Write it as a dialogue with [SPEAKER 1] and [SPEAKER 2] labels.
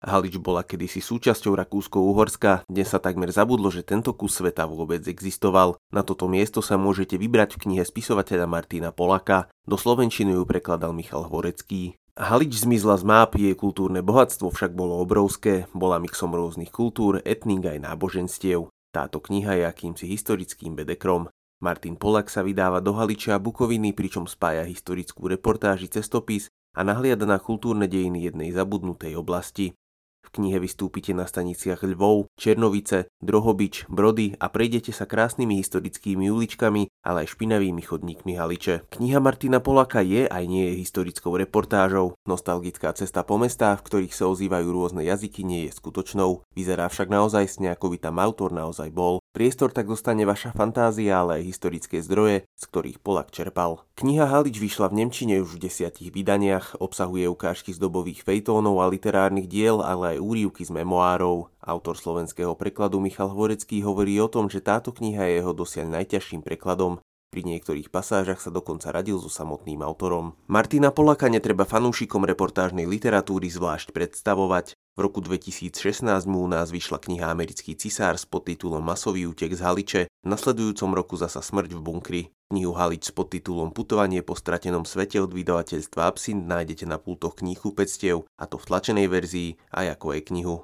[SPEAKER 1] Halič bola kedysi súčasťou Rakúsko-Uhorska, dnes sa takmer zabudlo, že tento kus sveta vôbec existoval. Na toto miesto sa môžete vybrať v knihe spisovateľa Martina Polaka, do slovenčiny ju prekladal Michal Horecký. Halič zmizla z map, jej kultúrne bohatstvo však bolo obrovské, bola mixom rôznych kultúr, etník aj náboženstiev. Táto kniha je akýmsi historickým bedekrom. Martin Polak sa vydáva do Haliča a Bukoviny, pričom spája historickú reportáži cestopis a nahliada na kultúrne dejiny jednej zabudnutej oblasti. V knihe vystúpite na staniciach Lvov, Černovice, Drohobič, Brody a prejdete sa krásnymi historickými uličkami, ale aj špinavými chodníkmi Haliče. Kniha Martina Polaka je aj nie je historickou reportážou. Nostalgická cesta po mestách, v ktorých sa ozývajú rôzne jazyky, nie je skutočnou. Vyzerá však naozaj sne, ako by tam autor naozaj bol. Priestor tak dostane vaša fantázia, ale aj historické zdroje, z ktorých Polak čerpal. Kniha Halič vyšla v Nemčine už v desiatich vydaniach, obsahuje ukážky z dobových fejtónov a literárnych diel, ale aj úrivky z memoárov. Autor slovenského prekladu Michal Hvorecký hovorí o tom, že táto kniha je jeho dosiaľ najťažším prekladom. Pri niektorých pasážach sa dokonca radil so samotným autorom. Martina Polaka netreba fanúšikom reportážnej literatúry zvlášť predstavovať. V roku 2016 mu u nás vyšla kniha Americký cisár s podtitulom Masový útek z Haliče, nasledujúcom roku zasa Smrť v bunkri. Knihu Halič s podtitulom Putovanie po stratenom svete od vydavateľstva Absint nájdete na pultoch kníhku pectiev, a to v tlačenej verzii aj ako aj knihu.